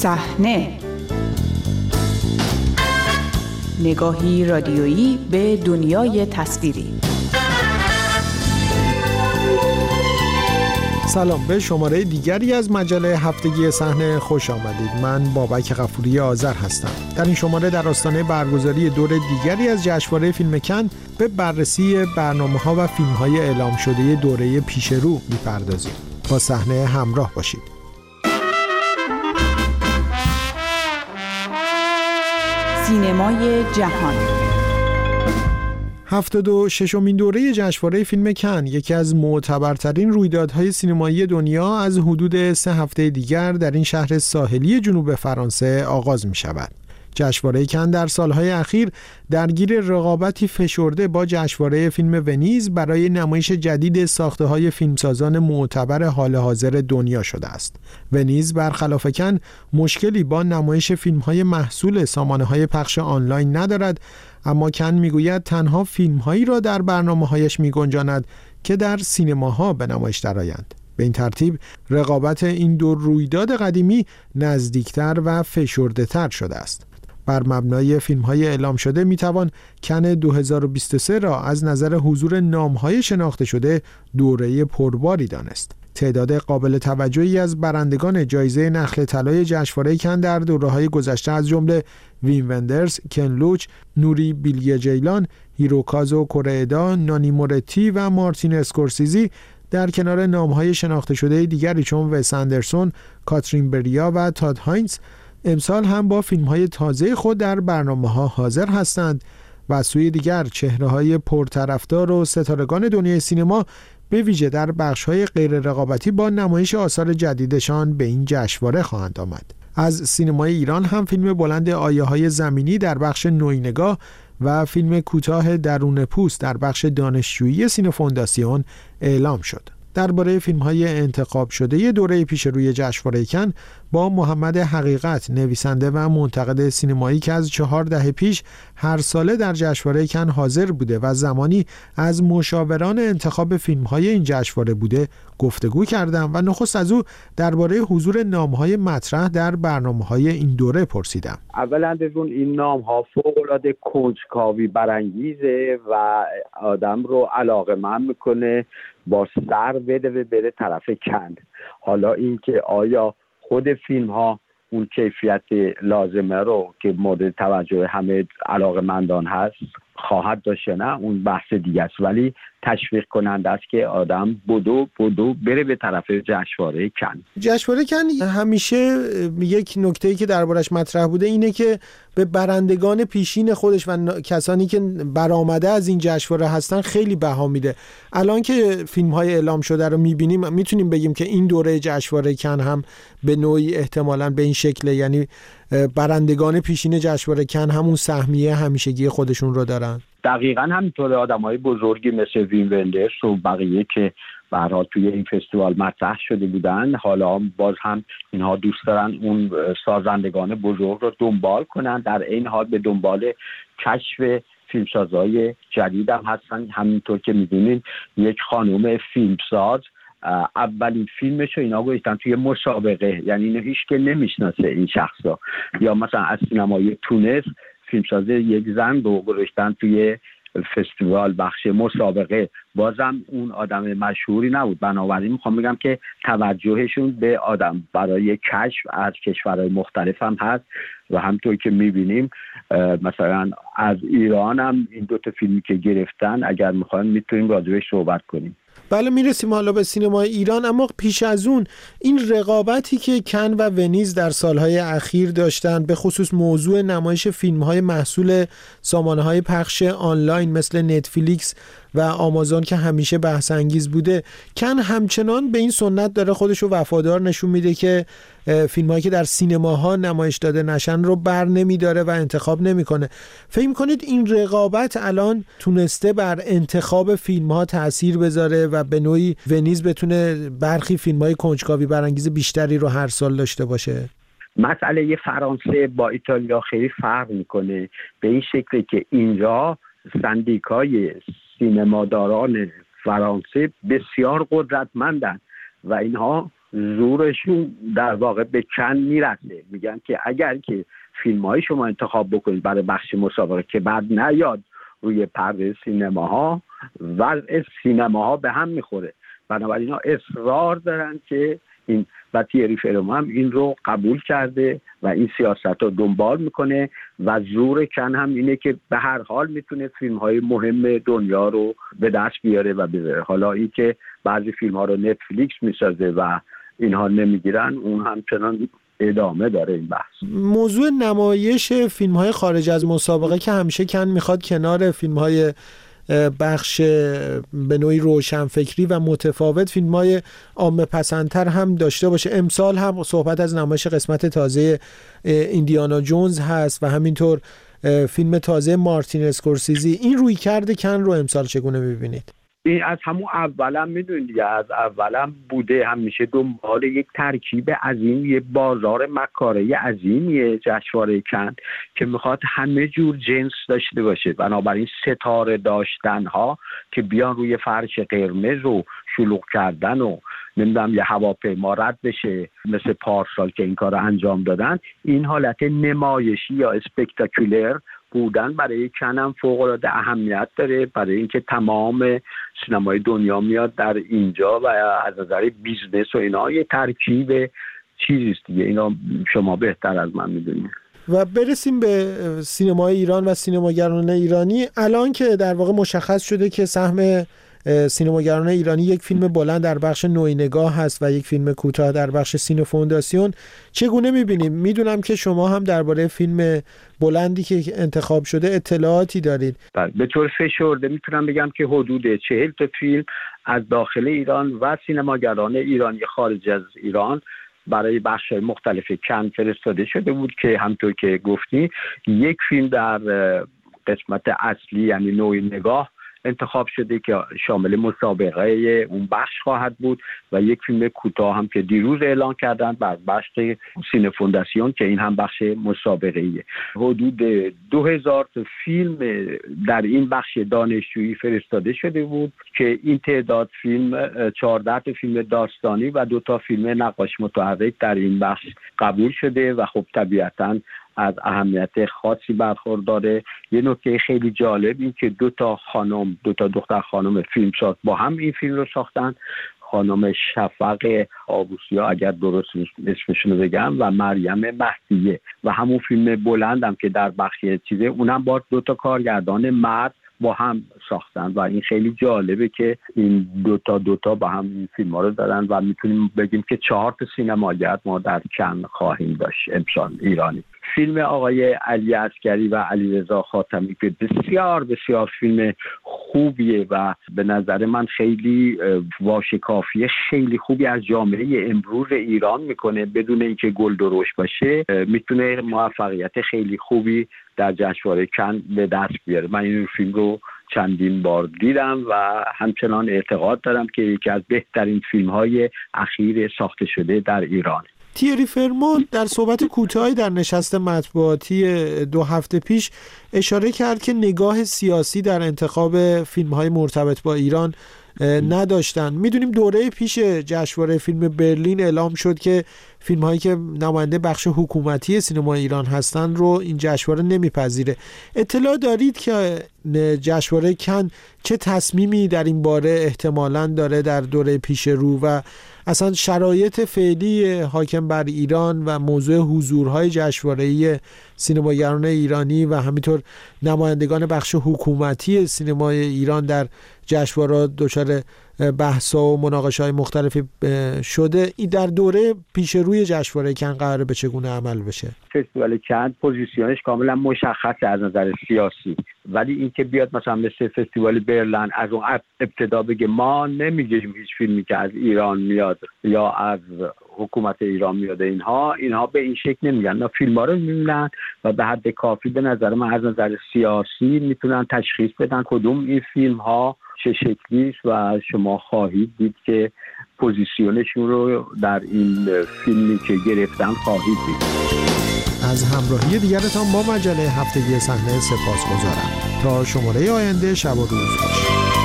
صحنه. نگاهی رادیویی به دنیای تصویری. سلام به شماره دیگری از مجله هفتگی صحنه خوش آمدید. من بابک غفوری آذر هستم. در این شماره در آستانه برگزاری دور دیگری از جشنواره فیلم کن به بررسی برنامه ها و فیلم های اعلام شده دوره پیش رو می‌پردازیم. با صحنه همراه باشید. سینمای جهان هفتاد و ششمین دوره جشنواره فیلم کن یکی از معتبرترین رویدادهای سینمایی دنیا از حدود سه هفته دیگر در این شهر ساحلی جنوب فرانسه آغاز می شود. جشنواره کن در سالهای اخیر درگیر رقابتی فشرده با جشنواره فیلم ونیز برای نمایش جدید ساخته های فیلمسازان معتبر حال حاضر دنیا شده است. ونیز برخلاف کن مشکلی با نمایش فیلم های محصول سامانه های پخش آنلاین ندارد اما کن می‌گوید تنها فیلم هایی را در برنامه هایش می گنجاند که در سینماها به نمایش درآیند. به این ترتیب رقابت این دو رویداد قدیمی نزدیکتر و فشرده تر شده است. بر مبنای فیلم های اعلام شده می توان کن 2023 را از نظر حضور نام های شناخته شده دوره پرباری دانست. تعداد قابل توجهی از برندگان جایزه نخل طلای جشنواره کن در دوره های گذشته از جمله ویم وندرز، کن لوچ، نوری بیلگه جیلان، هیروکازو کورئدا، نانی مورتی و مارتین اسکورسیزی در کنار نامهای شناخته شده دیگری چون وس اندرسون، کاترین بریا و تاد هاینز امسال هم با فیلم های تازه خود در برنامه ها حاضر هستند و سوی دیگر چهره های پرطرفدار و ستارگان دنیای سینما به ویژه در بخش های غیر رقابتی با نمایش آثار جدیدشان به این جشنواره خواهند آمد. از سینمای ایران هم فیلم بلند آیه های زمینی در بخش نوینگاه و فیلم کوتاه درون پوست در بخش دانشجویی سینوفونداسیون اعلام شد. درباره فیلم های انتخاب شده. دوره پیش روی جشنواره کن با محمد حقیقت نویسنده و منتقد سینمایی که از چهار دهه پیش هر ساله در جشنواره کن حاضر بوده و زمانی از مشاوران انتخاب فیلم های این جشنواره بوده گفتگو کردم و نخست از او درباره حضور نام های مطرح در برنامه های این دوره پرسیدم. اولا این نام ها فوق العاده کنجکاوی برانگیزه و آدم رو علاقه من می‌کنه. با سر بده بره طرف کند حالا اینکه آیا خود فیلم ها اون کیفیت لازمه رو که مورد توجه همه علاقه مندان هست خواهد داشت نه اون بحث دیگه است. ولی تشویق کننده است که آدم بدو بدو بره به طرف جشنواره کن. جشنواره کن همیشه یک نکته که دربارش مطرح بوده اینه که به برندگان پیشین خودش و کسانی که برآمده از این جشنواره هستن خیلی بها میده. الان که فیلم های اعلام شده رو می‌بینیم می‌تونیم بگیم که این دوره جشنواره کن هم به نوعی احتمالا به این شکله. یعنی برندگان پیشین جشنواره کن همون سهمیه همیشگی خودشون رو دارن. دقیقا همینطور آدم های بزرگی مثل وین وندرس و بقیه که برها توی این فستیوال مطرح شده بودن حالا باز هم اینها دوست دارن اون سازندگان بزرگ رو دنبال کنن. در این حال به دنبال کشف فیلمسازهای جدید هم هستن. همینطور که می‌دونین یک خانوم فیلمساز اولین فیلمش رو اینا گذاشتن توی مسابقه. یعنی اینو هیچ که نمی‌شناسه این شخصا یا مثلا از سینمای تونس فیلمساز یک زن رو گذاشتن توی فستیوال بخش مسابقه. بازم اون آدم مشهوری نبود. بنابراین می‌خوام بگم که توجهشون به آدم برای کشف از کشورهای مختلف هم هست و همطور که می‌بینیم مثلا از ایران هم این دوتا فیلمی که گرفتن اگر می‌خوایم می‌تونیم راجبش صحبت کنیم. بله می‌رسیم حالا به سینمای ایران. اما پیش از اون این رقابتی که کن و ونیز در سالهای اخیر داشتن به خصوص موضوع نمایش فیلم های محصول سامانه های پخش آنلاین مثل نتفلیکس و آمازون که همیشه بحث انگیز بوده. کن همچنان به این سنت داره خودش رو وفادار نشون میده که فیلم هایی که در سینماها نمایش داده نشن رو بر نمیداره و انتخاب نمی‌کنه. فکر کنید این رقابت الان تونسته بر انتخاب فیلم ها تاثیر بذاره و به نوعی ونیز بتونه برخی فیلم های کنجکاوی برانگیز بیشتری رو هر سال داشته باشه؟ مسئله فرانسه با ایتالیا خیلی فرق می‌کنه. به این شکل که اینجا سندیکای سینماداران فرانسه بسیار قدرتمندند و اینها زورشون در واقع به چند می‌رسه. میگن که اگر که فیلم های شما انتخاب بکنید برای بخش مسابقه که بعد نیاد روی پرده سینماها وضع سینماها به هم می‌خوره. بنابراین ها اصرار دارن که این و تیری هم این رو قبول کرده و این سیاست رو دنبال می‌کنه و زور کن هم اینه که به هر حال می‌تونه فیلم های مهم دنیا رو به دست بیاره و بذاره حالا اینکه بعضی فیلم ها رو نتفلیکس می‌سازه و اینها نمی‌گیرن اون همچنان ادامه داره این بحث. موضوع نمایش فیلم های خارج از مسابقه که همیشه کن می‌خواد کنار فیلم های بخش به نوعی روشنفکری و متفاوت فیلم های عامه پسندتر هم داشته باشه امسال هم صحبت از نمایش قسمت تازه ایندیانا جونز هست و همینطور فیلم تازه مارتین اسکورسیزی این روی کرده کن رو امسال چگونه می‌بینید؟ این از همون اولا می‌دونید دیگه از اولا بوده همیشه دنبال یک ترکیب عظیم یه بازار مکاره عظیمیه جشنواره کن که می‌خواد همه جور جنس داشته باشه. بنابراین ستاره داشتن ها که بیان روی فرش قرمز و شلوغ کردن و نمی‌دونم یه هواپیما رد بشه مثل پارسال که این کار انجام دادن این حالت نمایشی یا spectaculaire بودن برای کنم فوق العاده اهمیت داره برای اینکه تمام سینمای دنیا میاد در اینجا و از نظر business و اینا یه ترکیب چیزیست دیگه. اینا شما بهتر از من می‌دونید. و برسیم به سینمای ایران و سینماگران ایرانی. الان که در واقع مشخص شده که سهم سینماگران ایرانی یک فیلم بلند در بخش نوی نگاه هست و یک فیلم کوتاه در بخش سینو فونداسیون. چگونه می‌بینیم؟ می‌دونم که شما هم درباره فیلم بلندی که انتخاب شده اطلاعاتی دارید. بله، به طور فشرده می‌تونم بگم که حدود چهل تا فیلم از داخل ایران و سینماگران ایرانی خارج از ایران برای بخش مختلف کن فرستاده شده بود که همطور که گفتی یک فیلم در قسمت اصلی یعنی نوعی نگاه انتخاب شده که شامل مسابقه اون بخش خواهد بود و یک فیلم کوتاه هم که دیروز اعلان کردن بر بخش سینه فونداسیون که این هم بخش مسابقه ایه حدود دو هزار فیلم در این بخش دانشجویی فرستاده شده بود که این تعداد فیلم چهارده فیلم داستانی و دو تا فیلم نقاش متحرک در این بخش قبول شده و خب طبیعتا از اهمیت خاصی برخورداره. یه نکته خیلی جالب این که دو تا خانم دو تا دختر خانم فیلمساز با هم این فیلم رو ساختن. خانم شفق آبوسیا اگر درست اسمشون رو بگم و مریم مهدیه. و همون فیلم بلندم که در بخشی چیزه اونم با دو تا کارگردان مرد با هم ساختن. و این خیلی جالبه که این دوتا دوتا با هم این فیلم ها رو دارن و می‌تونیم بگیم که چهار تا سینماگر ما در کن خواهیم داشت. امسال ایرانی. فیلم آقای علی اسکری و علی رضا خاتمی که بسیار بسیار فیلم خوبیه و به نظر من خیلی واشکافیه خیلی خوبی از جامعه امروز ایران می‌کنه. بدون اینکه گل دروش باشه می‌تونه موفقیت خیلی خوبی در جشنواره کن به دست بیاره. من این فیلم رو چندین بار دیدم و همچنان اعتقاد دارم که یکی از بهترین فیلم های اخیر ساخته شده در ایران. تیری فرمون در صحبت کوتاهی در نشست مطبوعاتی دو هفته پیش اشاره کرد که نگاه سیاسی در انتخاب فیلم های مرتبط با ایران نداشتن. می‌دونیم دوره پیش جشنواره فیلم برلین اعلام شد که فیلم هایی که نماینده بخش حکومتی سینما ایران هستن رو این جشنواره نمیپذیره. اطلاع دارید که جشنواره کن چه تصمیمی در این باره احتمالا داره در دوره پیش رو و اصلا شرایط فعلی حاکم بر ایران و موضوع حضورهای جشنواره‌ای سینماگران ایرانی و همینطور نمایندگان بخش حکومتی سینمای ایران در جشنواره دچار بحثا و مناقشه های مختلفی شده. این در دوره پیش روی جشنواره کن قراره به چگونه عمل بشه؟ فستیوال کن position ش کاملا مشخص از نظر سیاسی. ولی اینکه بیاد مثلا مثل فستیوال برلن از اون ابتدا بگه ما نمیگیم هیچ فیلمی که از ایران میاد یا از حکومت ایران میاد اینها اینها به این شکل نمیگن. نه فیلم ها رو می‌بینن و به حد کافی به نظر من از نظر سیاسی می‌تونن تشخیص بدن کدوم این فیلم ها چه شکلی و شما خواهید دید که پوزیسیونشون رو در این فیلمی که گرفتن خواهید دید. از همراهی دیگرتان با مجله هفتگی صحنه سپاس گذارم تا شماره آینده شب و روز باشید